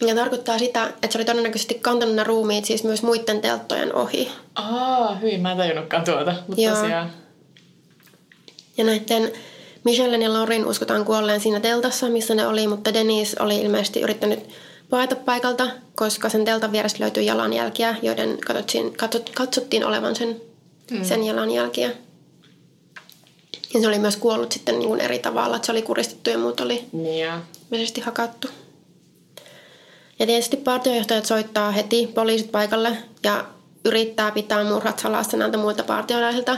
Mikä tarkoittaa sitä, että se oli todennäköisesti kantanut nämä ruumiit siis myös muiden telttojen ohi. Aa, hyvin, mä en tajunnutkaan tuota, mutta Joo. tosiaan. Ja näiden Michellen ja Lorin uskotaan kuolleen siinä teltassa, missä ne oli, mutta Denise oli ilmeisesti yrittänyt paeta paikalta, koska sen teltan vieressä löytyi jalanjälkiä, joiden katsottiin, katsot, katsottiin olevan sen, mm. sen jalanjälkiä. Ja se oli myös kuollut sitten niin kuin eri tavalla, että se oli kuristettu ja muut oli yeah. visesti hakattu. Ja tietysti partiojohtajat soittaa heti poliisit paikalle ja yrittää pitää murhat salassa näiltä muilta partiolaisilta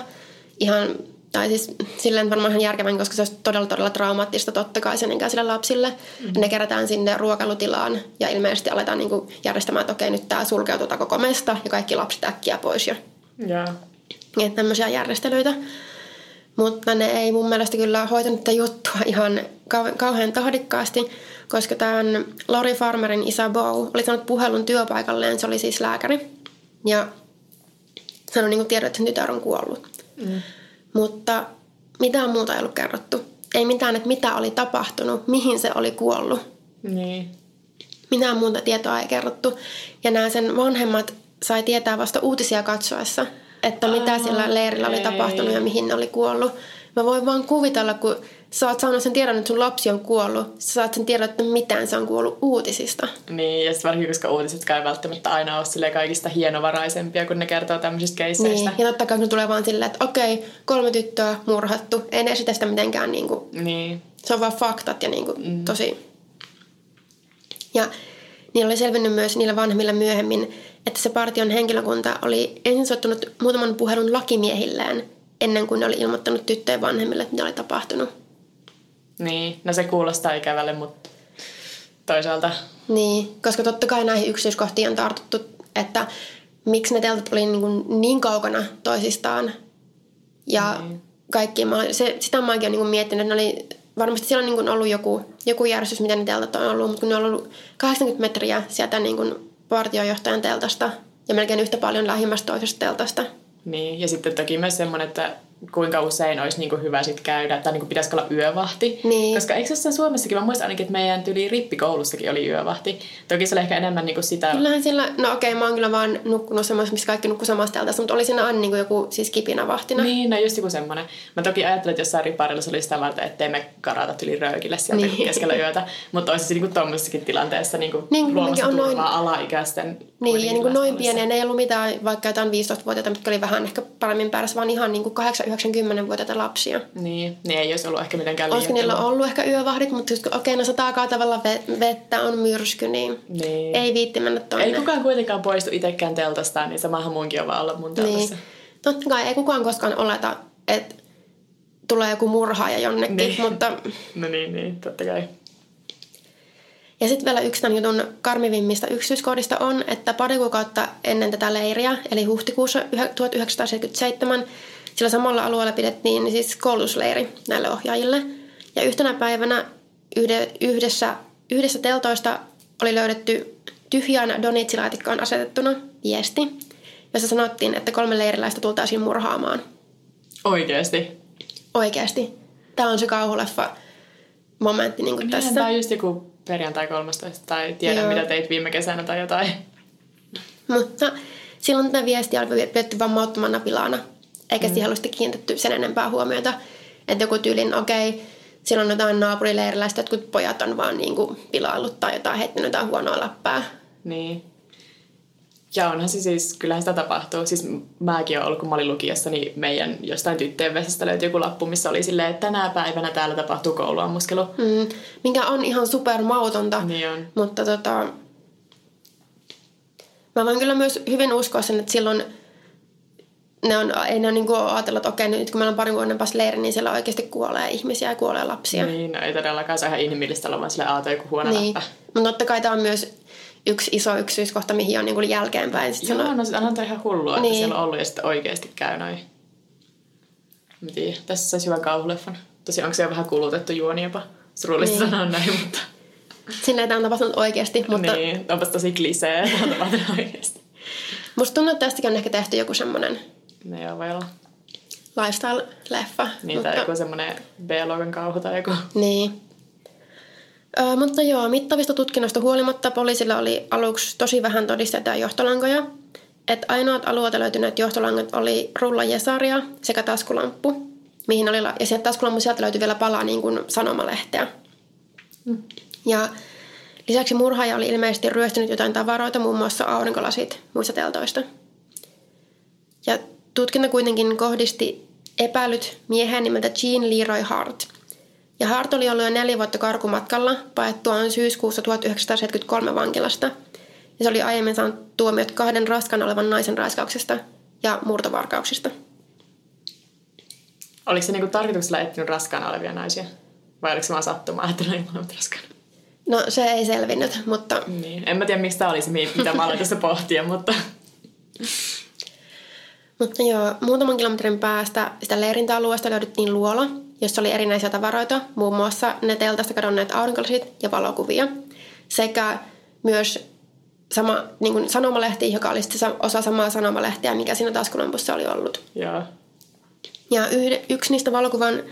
ihan tai siis silleen varmaan ihan järkevän, koska se olisi todella todella traumaattista totta kai sen ikäisille lapsille. Mm-hmm. Ne kerätään sinne ruokailutilaan ja ilmeisesti aletaan niinku järjestämään, että okei nyt tämä sulkeutuu koko mesta ja kaikki lapset äkkiä pois. Ja, yeah. ja tämmöisiä järjestelyitä. Mutta ne ei mun mielestä kyllä hoitanut tätä juttua ihan kauhean tahdikkaasti, koska tämän Lori Farmerin isä Bow oli saanut puhelun työpaikalleen, se oli siis lääkäri. Ja sanoi niin tiedot, että sen tytär on kuollut. Mm. Mutta mitään muuta ei ollut kerrottu. Ei mitään, että mitä oli tapahtunut, mihin se oli kuollut. Niin. Mitään muuta tietoa ei kerrottu. Ja nämä sen vanhemmat sai tietää vasta uutisia katsoessa, että mitä Aa, sillä leirillä oli tapahtunut ja mihin ne oli kuollut. Mä voin vaan kuvitella, kun sä oot saanut sen tiedon, että sun lapsi on kuollut. Sä saat sen tiedon, että mitään se on kuollut uutisista. Niin, ja sitten varsinkin, koska uutiset ei välttämättä aina ole kaikista hienovaraisempia, kun ne kertoo tämmöisistä keisseistä. Niin, ja totta kai kun tulee vaan silleen, että okei, kolme tyttöä murhattu. Ei ne esitä sitä mitenkään niin kuin, niin. Se on vaan faktat ja niin kuin, mm. tosi... Ja niillä oli selvinnyt myös niillä vanhemmilla myöhemmin, että se partion henkilökunta oli ensin soittanut muutaman puhelun lakimiehilleen ennen kuin ne oli ilmoittanut tyttöjen vanhemmille, että mitä oli tapahtunut. Niin, no se kuulostaa ikävälle, mutta toisaalta... Niin, koska totta kai näihin yksityiskohtiin on tartuttu, että miksi ne teltat oli niin, kuin niin kaukana toisistaan. Ja niin. kaikki, se, sitä mä oon niin miettinyt, että ne oli, varmasti siellä on niin kuin ollut joku, joku järjestys, miten ne teltat on ollut, mutta kun ne on ollut 80 metriä sieltä niin kuin partiojohtajan teltasta ja melkein yhtä paljon lähimmästä toisesta teltasta. Niin, ja sitten toki myös semmoinen, että kuinka usein olisi niin kuin hyvä sit käydä, tai niin kuin pitäisikö olla yövahti. Niin. Koska eikö jossain Suomessakin, mä muistan ainakin, että meidän tyli rippikoulussakin oli yövahti. Toki se oli ehkä enemmän niin kuin sitä... Kyllähän sillä, no okei, mä oon kyllä vaan nukkunut semmoisessa, missä kaikki nukkuu samasta teltasta, mutta oli siinä aina niin kuin joku siis kipinävahtina. Niin, no just joku semmoinen. Mä toki ajattelin, että jossain riparilla se oli sitä varten, ettei me karata tyli röökille sieltä niin. keskellä yötä. Mutta olisi niin kuin tuommoisessakin tilanteessa niin kuin niin, luomassa turvaa noin... alaikäisten Niin, ja niin kuin noin pieniä, ne ei ollut mitään vaikka jotain 15-vuotiaita, mitkä oli vähän ehkä paremmin päässä, vaan ihan niin kuin 8-90-vuotiaita lapsia. Niin, niin ei olisi ollut ehkä mitenkään Olisiko niillä ollut ehkä yövahdit, mutta just kun okei, no sataa tavalla vettä, on myrsky, niin, Niin. ei viitti mennä tonne. Ei kukaan kuitenkaan poistu itsekään teltastaan, niin samahan munkin on vaan olla mun teltassa. Niin. Totta kai ei kukaan koskaan oleta, että tulee joku murhaaja jonnekin, Niin. mutta... No niin, niin, totta kai. Ja sitten vielä yksi tämän jutun karmivimmista yksityiskohdista on, että pari kuukautta ennen tätä leiriä, eli huhtikuussa yhä- 1977, sillä samalla alueella pidettiin siis koulutusleiri näille ohjaajille. Ja yhtenä päivänä yhde, yhdessä, yhdessä teltoista oli löydetty tyhjään donitsilaatikkoon asetettuna viesti, jossa sanottiin, että kolme leiriläistä tultaisiin murhaamaan. Oikeesti. Oikeasti. Tämä on se kauhuleffa momentti niin kuin Tässä. tässä. Tämä on just joku perjantai 13 tai tiedän Joo. mitä teit viime kesänä tai jotain. Mutta silloin tätä viestiä oli pidetty vain mauttomana pilana, eikä mm. siihen ollut kiinnitetty sen enempää huomiota. Että joku tyylin, okei, okay, silloin jotain naapurileiriläistä, jotkut pojat on vaan niin kuin pilaillut tai jotain heittänyt jotain huonoa läppää. Niin. Ja onhan se siis, kyllähän sitä tapahtuu. Siis mäkin olen ollut, kun mä olin lukiossa, niin meidän jostain tyttöjen vessasta löytyi joku lappu, missä oli silleen, että tänä päivänä täällä tapahtuu kouluammuskelu. Mm, mikä on ihan super mautonta. Niin on. Mutta tota, mä voin kyllä myös hyvin uskoa sen, että silloin ne on, ei ne ole niin kuin ajatella, että okei, nyt kun meillä on parin vuoden päästä leiri, niin siellä oikeasti kuolee ihmisiä ja kuolee lapsia. Niin, no ei todellakaan se on ihan inhimillistä olla vaan sille aata joku huono Niin. läppä. Mutta totta kai tämä on myös yksi iso yksityiskohta, mihin on niin kuin jälkeenpäin. Sit Joo, sano- no sit on ihan hullua, että Niin. siellä on ollut ja sitten oikeasti käy noin. Mä tiedän, tässä saisi hyvän kauhuleffan. Tosi onko se jo vähän kulutettu juoni jopa? Surullista Niin. sanoa näin, mutta... Silleen tämä on tapahtunut oikeasti, mutta niin. Onpas tosi klisee, että on tapahtunut oikeasti. musta tuntuu, että tästäkin on ehkä tehty joku semmoinen Ne joo, voi olla. lifestyle-leffa. Niin, mutta, tai joku semmonen B-luokan kauhu tai joku. Niin. Mutta joo, mittavista tutkinnoista huolimatta poliisilla oli aluksi tosi vähän todisteita ja johtolankoja. Et ainoat alueelta löytyneet johtolangat oli rulla jesaria sekä taskulamppu. Mihin oli, la- ja sieltä taskulampun sieltä löytyi vielä pala niin kuin sanomalehteä. Ja lisäksi murhaaja oli ilmeisesti ryöstänyt jotain tavaroita, muun muassa aurinkolasit muista teltoista. Ja tutkinta kuitenkin kohdisti epäilyt mieheen nimeltä Jean Leroy Hart. Ja Hart oli ollut jo neljä vuotta karkumatkalla paettuaan syyskuussa 1973 vankilasta. Ja se oli aiemmin saanut tuomiot kahden raskaana olevan naisen raiskauksesta ja murtovarkauksista. Oliko se niinku tarkoituksella etsinyt raskaana olevia naisia? Vai oliko se vaan sattumaa, että ne oli molemmat raskaana? No se ei selvinnyt, mutta Niin. En mä tiedä, miksi tämä oli se, mi- mitä mä aloin tässä pohtia, mutta... Mutta joo, muutaman kilometrin päästä sitä leirintäalueesta löydettiin luola, jossa oli erinäisiä tavaroita, muun muassa ne teltasta kadonneet aurinkolasit ja valokuvia, sekä myös sama niin kuin sanomalehti, joka oli sitten sa- osa samaa sanomalehtiä, mikä siinä taskulampussa oli ollut. Joo. Ja yhde, yksi niistä valokuvan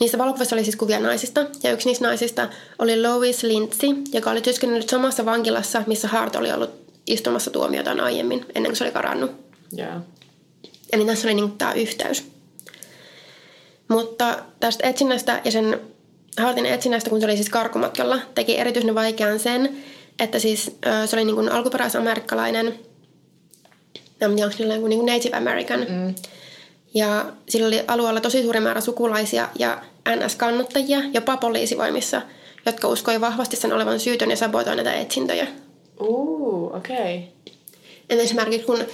Niistä valokuvissa oli siis kuvia naisista, ja yksi niistä naisista oli Lois Lindsay, joka oli työskennellyt samassa vankilassa, missä Hart oli ollut istumassa tuomiotaan aiemmin, ennen kuin se oli karannut. Joo. Eli tässä oli niin tämä yhteys. Mutta tästä etsinnästä ja sen Hartin etsinnästä, kun se oli siis karkumatkalla, teki erityisen vaikean sen, että siis se oli niin kuin alkuperäisamerikkalainen, en tiedä, onko niin kuin Native American. Mm. Ja sillä oli alueella tosi suuri määrä sukulaisia ja NS-kannattajia, jopa poliisivoimissa, jotka uskoi vahvasti sen olevan syytön ja sabotoi näitä etsintöjä. Uu, okei. Okay. Et esimerkiksi kun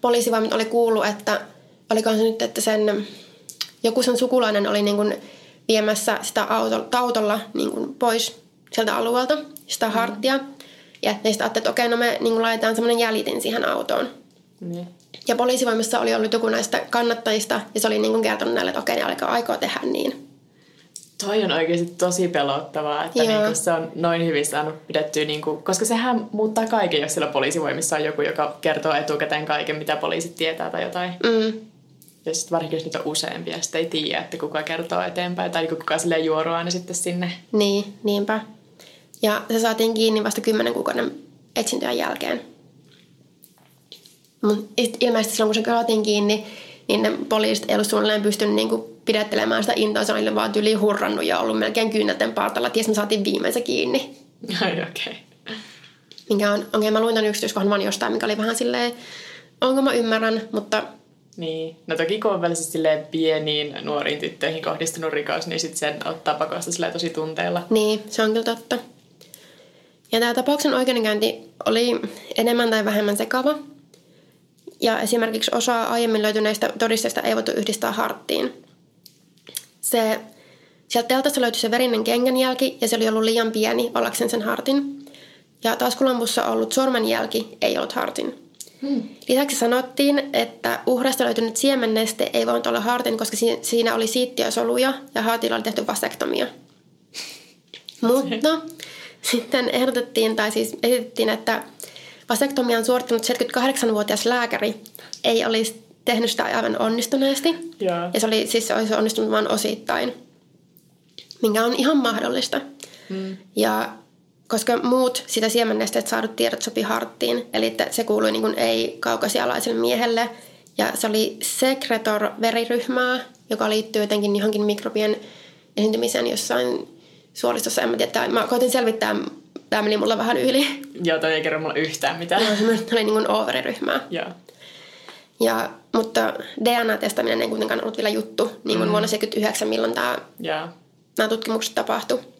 poliisivoimat oli kuullut, että olikohan se nyt, että sen, joku sen sukulainen oli niin kuin viemässä sitä autolla, autolla niin kuin pois sieltä alueelta, sitä Mm. harttia. Ja ne sitten että okei, no me niin kuin laitetaan semmoinen jäljitin siihen autoon. Niin. Ja poliisivoimassa oli ollut joku näistä kannattajista, ja se oli niin kuin kertonut näille, että okei, ne alkaa aikoo tehdä niin. Toi on oikeasti tosi pelottavaa, että Joo. niinku se on noin hyvin saanut pidettyä, niinku, koska sehän muuttaa kaiken, jos siellä poliisivoimissa on joku, joka kertoo etukäteen kaiken, mitä poliisit tietää tai jotain. Mm. Ja sitten varsinkin, jos niitä on useampia, sitten ei tiedä, että kuka kertoo eteenpäin tai kuka silleen juoroaa ne sitten sinne. Niin, niinpä. Ja se saatiin kiinni vasta kymmenen kuukauden etsintöjen jälkeen. Mut it- ilmeisesti silloin, kun se saatiin kiinni, niin ne poliisit ei ollut suunnilleen pystynyt niinku pidättelemään sitä intoa. Se oli vaan tyli hurrannut ja ollut melkein kyynelten partalla. Ties me saatiin viimein se kiinni. Ai okei. Okay. Minkä on, okei okay, mä luin tämän yksityiskohdan vaan jostain, mikä oli vähän silleen, onko mä ymmärrän, mutta niin, no toki kun on välisesti pieniin nuoriin tyttöihin kohdistunut rikos, niin sitten sen ottaa pakosta tosi tunteella. Niin, se on kyllä totta. Ja tämä tapauksen oikeudenkäynti oli enemmän tai vähemmän sekava. Ja esimerkiksi osa aiemmin löytyneistä todisteista ei voitu yhdistää harttiin. Se, sieltä teltasta löytyi se verinen kengänjälki ja se oli ollut liian pieni ollakseen sen hartin. Ja taskulampussa ollut sormenjälki ei ollut hartin. Hmm. Lisäksi sanottiin, että uhrasta löytynyt siemenneste ei voinut olla hartin, koska siinä oli siittiösoluja ja hartilla oli tehty vasektomia. Mutta sitten ehdotettiin, tai siis esitettiin, että vasektomian suorittanut 78-vuotias lääkäri ei olisi tehnyt sitä aivan onnistuneesti. Yeah. Ja se oli, siis se olisi onnistunut vain osittain, minkä on ihan mahdollista. Mm. Ja koska muut sitä siemennesteet saadut tiedot sopi harttiin, eli että se kuului niin kuin ei-kaukasialaiselle miehelle. Ja se oli sekretor-veriryhmää, joka liittyy jotenkin johonkin mikrobien esiintymiseen jossain suolistossa. En mä tiedä, mä koitin selvittää, tämä meni mulla vähän yli. Joo, toi ei kerro mulle yhtään mitään. Joo, se oli niin kuin O-veriryhmää. Joo. Ja, mutta DNA-testaminen ei kuitenkaan ollut vielä juttu, niin kuin mm. vuonna 1979, milloin tämä, yeah. nämä tutkimukset tapahtui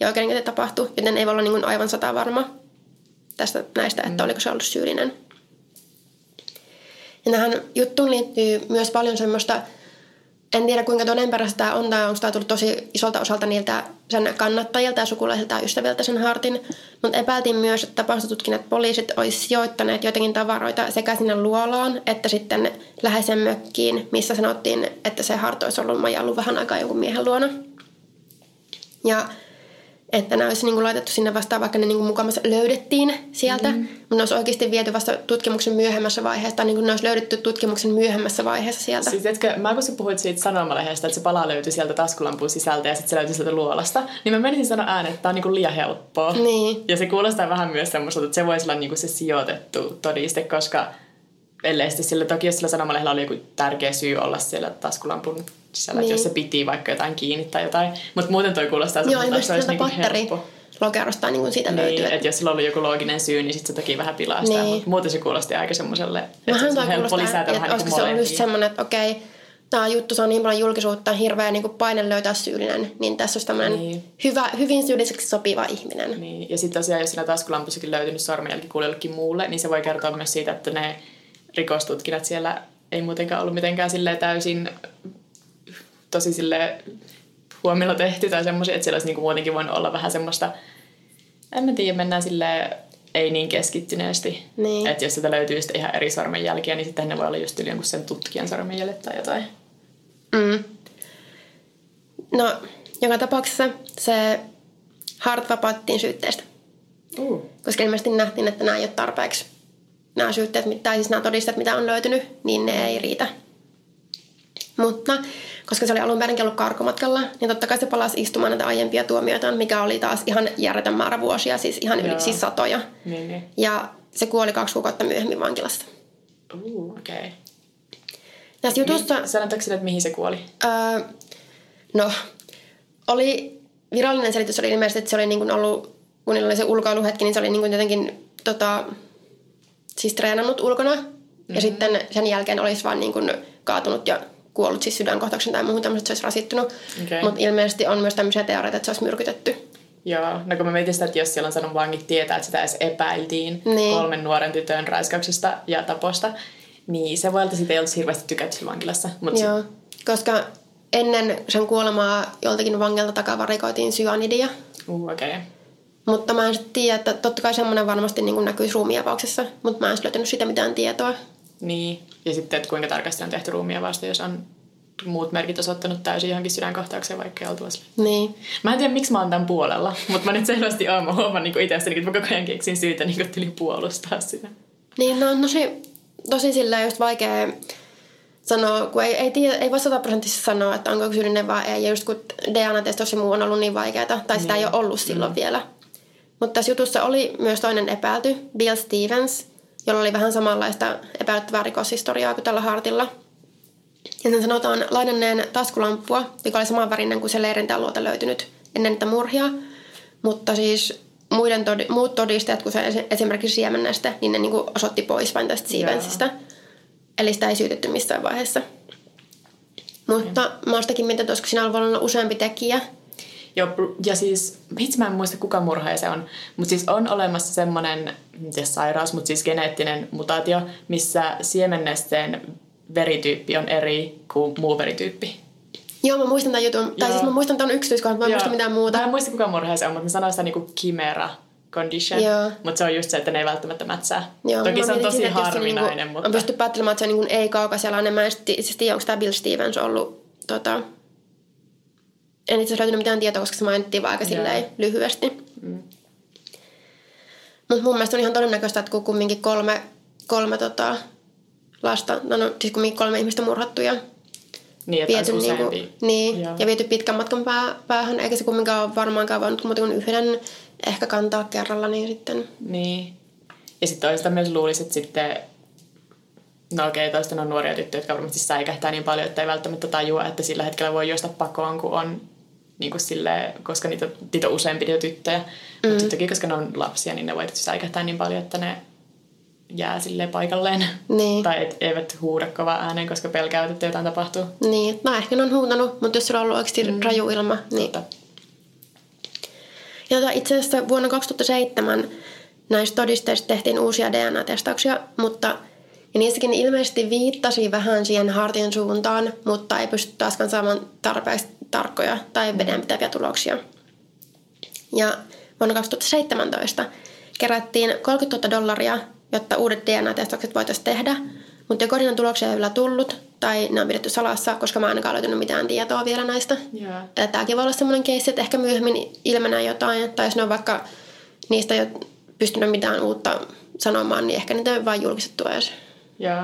ja oikeudenkäynti tapahtui, joten ei voi olla niin aivan sata varma tästä näistä, että mm. oliko se ollut syyllinen. Ja tähän juttuun liittyy myös paljon semmoista, en tiedä kuinka todenperäistä tämä on, tai onko tämä tullut tosi isolta osalta niiltä sen kannattajilta ja sukulaisilta ja ystäviltä sen hartin, mutta epäiltiin myös, että tapaustutkinnat poliisit olisi sijoittaneet joitakin tavaroita sekä sinne luolaan että sitten läheisen mökkiin, missä sanottiin, että se hart olisi ollut majallut vähän aikaa jonkun miehen luona. Ja että nämä olisi niin kuin laitettu sinne vastaan, vaikka ne niin kuin mukamassa löydettiin sieltä, mm. mutta ne olisi oikeasti viety vasta tutkimuksen myöhemmässä vaiheessa, tai niin kuin ne olisi löydetty tutkimuksen myöhemmässä vaiheessa sieltä. Siis etkö, mä kun sä puhuit siitä sanomalehdestä, että se pala löytyi sieltä taskulampun sisältä ja sitten se löytyi sieltä luolasta, niin mä menisin sanoa ääneen, että tämä on niin kuin liian helppoa. Niin. Ja se kuulostaa vähän myös semmoista, että se voisi olla niin kuin se sijoitettu todiste, koska ellei sitten sillä, toki jos sillä sanomalehdellä oli joku tärkeä syy olla siellä taskulampun sisällä, niin. jos se piti vaikka jotain kiinni tai jotain. Mutta muuten toi kuulostaa Joo, että se olisi niinku helppo. lokerosta niin siitä niin, löytyy. Että jos sillä on ollut joku looginen syy, niin sitten se toki vähän pilaa sitä. Niin. Mutta muuten se kuulosti aika semmoiselle, että se on helppo lisätä vähän niin kuin se on just semmoinen, että okei, tämä juttu saa niin paljon julkisuutta, hirveä niin paine löytää syyllinen, niin tässä olisi tämmöinen niin. hyvä, hyvin syylliseksi sopiva ihminen. Niin. Ja sitten tosiaan, jos siinä taskulampussakin löytynyt sormenjälki kuulellekin muulle, niin se voi kertoa myös siitä, että ne rikostutkinnat siellä ei muutenkaan ollut mitenkään täysin tosi sille huomilla tehty tai semmoisia, että siellä olisi niinku muutenkin voinut olla vähän semmoista, en mä tiedä, mennään sille ei niin keskittyneesti. Niin. Että jos sieltä löytyy sitten ihan eri sormenjälkiä, niin sitten ne voi olla just yli jonkun sen tutkijan sormenjäljet tai jotain. Mm. No, joka tapauksessa se Hart vapauttiin syytteestä. Uh. Koska ilmeisesti nähtiin, että nämä ei ole tarpeeksi nämä syytteet, tai siis nämä todisteet, mitä on löytynyt, niin ne ei riitä. Mutta koska se oli alun perin ollut karkomatkalla, niin totta kai se palasi istumaan näitä aiempia tuomioita, mikä oli taas ihan järjetön määrä vuosia, siis ihan yli siis satoja. Niin, niin. Ja se kuoli kaksi kuukautta myöhemmin vankilasta. Uh, okei. Okay. Tässä jutussa... Mi- Sanotaanko sille, että mihin se kuoli? Öö, no, oli virallinen selitys oli ilmeisesti, että se oli niin kuin ollut, kun niillä oli se ulkoiluhetki, niin se oli niin kuin jotenkin tota, siis treenannut ulkona. Mm-hmm. Ja sitten sen jälkeen olisi vaan niin kuin kaatunut ja kuollut siis sydänkohtauksen tai muuhun tämmöistä, että se olisi rasittunut. Okay. Mutta ilmeisesti on myös tämmöisiä teorioita, että se olisi myrkytetty. Joo, no kun mä mietin sitä, että jos siellä on sanonut vangit tietää, että sitä edes epäiltiin niin. kolmen nuoren tytön raiskauksesta ja taposta, niin se voi olla, että ei ollut hirveästi tykätty vankilassa. Mut Joo, sit... koska ennen sen kuolemaa joltakin vangilta takavarikoitiin syanidia. Uh, okei. Okay. Mutta mä en sitten tiedä, että totta kai semmoinen varmasti niin näkyisi ruumiavauksessa, mutta mä en löytänyt sitä mitään tietoa. Niin, ja sitten, että kuinka tarkasti on tehty ruumia vasta, jos on muut merkit osoittanut täysin johonkin sydänkohtaukseen, vaikka ei oltu Niin. Mä en tiedä, miksi mä oon tämän puolella, mutta mä nyt selvästi oon. Mä huomaan niin itsestäni, että mä koko ajan keksin syytä niin kuin, puolustaa sitä. Niin, no, no se tosi sillä just vaikea sanoa, kun ei, ei, tiedä, ei voi sataprosenttisesti sanoa, että onko syyllinen vai ei. Ja just kun DNA-testi muu on ollut niin vaikeaa, tai niin. sitä ei niin. ole ollut silloin mm. vielä. Mutta tässä jutussa oli myös toinen epäilty, Bill Stevens, jolla oli vähän samanlaista epäilyttävää rikoshistoriaa kuin tällä Hartilla. Ja sen sanotaan lainanneen taskulamppua, joka oli samanvärinen kuin se leirintäluota löytynyt ennen niitä murhia. Mutta siis muiden todi, muut todistajat, kun se esimerkiksi siemennästä, niin ne niin kuin osoitti pois vain tästä Stevensista. Eli sitä ei syytetty missään vaiheessa. Mutta mm. mä oon mietin, että olisiko siinä ollut useampi tekijä. Joo, ja siis, itse mä en muista kuka murhaaja se on, mutta siis on olemassa semmoinen, sairaus, mutta siis geneettinen mutaatio, missä siemennesteen verityyppi on eri kuin muu verityyppi. Joo, mä muistan tämän jutun. Joo. Tai siis mä muistan tämän yksityiskohdan, mä en muista mitään muuta. Mä en muista kuka murhaaja se on, mutta mä sanoin sitä niinku chimera condition. Mutta se on just se, että ne ei välttämättä mätsää. Joo, Toki se on tosi sinne, harvinainen, niinku, mutta... On pysty päättelemään, että se on niinku ei-kaukaselainen. Mä en siis tiedä, onko tämä Bill Stevens ollut... Tota... En itse asiassa mitään tietoa, koska se mainittiin vaan aika silleen lyhyesti. Mm. Mutta mun mielestä on ihan todennäköistä, että kun kumminkin kolme, kolme tota, lasta, no, no siis kumminkin kolme ihmistä murhattu ja niin, viety, niin, kuin, niin ja viety pitkän matkan pää, päähän, eikä se kumminkaan ole varmaankaan voinut muuta kuin yhden ehkä kantaa kerralla, niin sitten... Niin. Ja sitten toista myös luulisi, että sitten No okei, okay, toisten on nuoria tyttöjä, jotka varmasti säikähtää niin paljon, että ei välttämättä tajua, että sillä hetkellä voi juosta pakoon, kun on niin kuin sille, koska niitä, niitä on useampi tyttöjä. Mm. Mutta sitten koska ne on lapsia, niin ne voi säikähtää niin paljon, että ne jää sille paikalleen. Niin. tai et, eivät huuda kovaa ääneen, koska pelkäävät, että jotain tapahtuu. Niin, mä ehkä ne on huutanut, mutta jos sulla on ollut oikeasti mm. raju ilma, niin... Totta. Ja tota, itse asiassa vuonna 2007 näistä todisteista tehtiin uusia DNA-testauksia, mutta ja niissäkin ilmeisesti viittasi vähän siihen hartin suuntaan, mutta ei pysty taaskaan saamaan tarpeeksi tarkkoja tai vedenpitäviä tuloksia. Ja vuonna 2017 kerättiin 30 000 dollaria jotta uudet DNA-testaukset voitaisiin tehdä. Mutta joko niiden tuloksia ei vielä tullut, tai ne on pidetty salassa, koska mä en ainakaan löytänyt mitään tietoa vielä näistä. Yeah. Tämäkin voi olla semmoinen keissi, että ehkä myöhemmin ilmenee jotain, tai jos ne on vaikka niistä ei ole pystynyt mitään uutta sanomaan, niin ehkä niitä on vain julkistettu edes. Joo.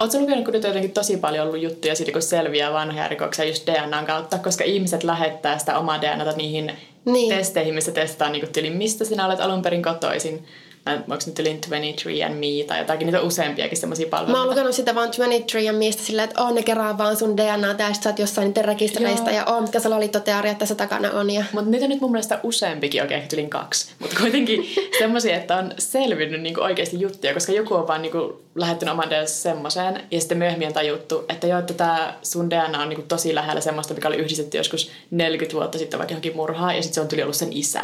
Oletko lukenut, kun nyt on jotenkin tosi paljon ollut juttuja siitä, kun selviää vanhoja rikoksia just DNAn kautta, koska ihmiset lähettää sitä omaa DNAta niihin niin. testeihin, missä testataan niin kuin, mistä sinä olet alun perin kotoisin onko nyt yli 23 and Me tai jotakin, niitä on useampiakin semmoisia palveluita. Mä oon lukenut sitä vaan 23 and Meistä silleen, että on ne kerää vaan sun DNA tästä, sä oot jossain niiden rekistereistä ja on, mitkä salaliittoteoriat tässä takana on. Ja... Mutta niitä on nyt mun mielestä useampikin, ehkä tylin kaksi. Mutta kuitenkin semmoisia, että on selvinnyt niinku oikeasti juttuja, koska joku on vaan niinku lähettänyt oman DNA semmoiseen ja sitten myöhemmin on tajuttu, että joo, että tämä sun DNA on niinku tosi lähellä semmoista, mikä oli yhdistetty joskus 40 vuotta sitten vaikka johonkin murhaan ja sitten se on tyli ollut sen isä.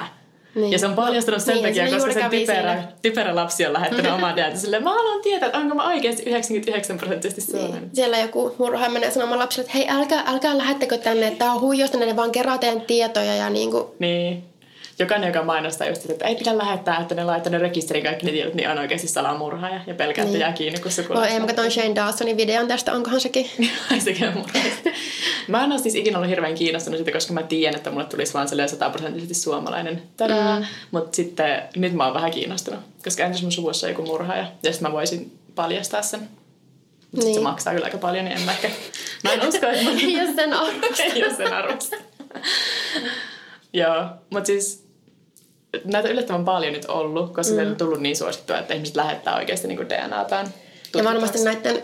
Niin. Ja se on paljastunut sen niin, takia, koska se typerä, typerä lapsi on lähettänyt omaa data silleen, mä haluan tietää, että onko mä oikeasti 99 prosenttisesti Suomen. Niin. Siellä joku murha menee sanomaan lapsille, että hei älkää, älkää lähettäkö tänne, että tää on huijosta, ne vaan kerää teidän tietoja ja niin kuin... Niin jokainen, joka mainostaa just, että ei pidä lähettää, että ne laittaa ne rekisteriin kaikki ne tiedot, niin on oikeasti salamurhaaja ja pelkää, että niin. jää kiinni, kun sukulaiset. Voi, ei, mä katsoin Shane Dawsonin videon tästä, onkohan sekin? Sekin on Mä en ole siis ikinä ollut hirveän kiinnostunut siitä, koska mä tiedän, että mulle tulisi vaan sataprosenttisesti suomalainen. Mm. Mutta sitten nyt mä oon vähän kiinnostunut, koska entäs mun suvussa on joku murhaaja, ja sitten mä voisin paljastaa sen. Mutta niin. se maksaa kyllä aika paljon, niin en mä ehkä... Mä en usko, että mä... jos sen arvostaa. jos sen arvostaa. Joo, mutta siis näitä yllättävän paljon nyt ollut, koska mm. on tullut niin suosittua, että ihmiset lähettää oikeasti niin DNAtaan. Ja varmasti näiden,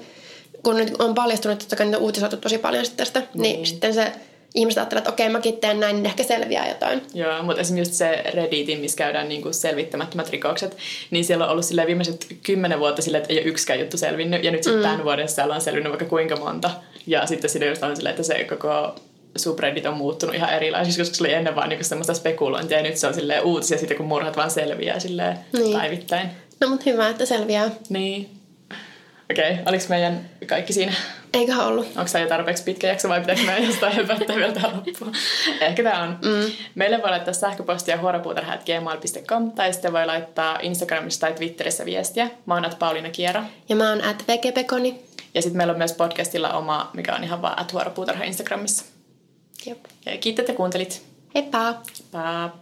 kun nyt on paljastunut, että niitä on uutisoitu tosi paljon tästä, niin, niin sitten se ihmiset ajattelevat, että okei, mäkin teen näin, niin ehkä selviää jotain. Joo, mutta esimerkiksi se Redditin, missä käydään niin kuin selvittämättömät rikokset, niin siellä on ollut sille viimeiset kymmenen vuotta sille, että ei ole yksikään juttu selvinnyt, ja nyt sitten mm. tämän vuodessa siellä on selvinnyt vaikka kuinka monta. Ja sitten siinä just on silleen, että se koko subreddit on muuttunut ihan erilaisiksi, koska se oli ennen vaan niinku semmoista spekulointia ja nyt se on silleen uutisia siitä, kun murhat vaan selviää silleen niin. päivittäin. No mutta hyvä, että selviää. Niin. Okei, okay, oliko meidän kaikki siinä? Eiköhän ollut. Onko tämä jo tarpeeksi pitkä jakso vai pitääkö meidän jostain höpöttää vielä tähän loppuun? Ehkä tämä on. Mm. Meille voi laittaa sähköpostia huoropuutarha.gmail.com tai sitten voi laittaa Instagramissa tai Twitterissä viestiä. Mä oon Pauliina Kiera. Ja mä oon at Vekepekoni. Ja sitten meillä on myös podcastilla oma, mikä on ihan vaan at Instagramissa. Jep. Kiitos, että kuuntelit. Heippa! Heippa!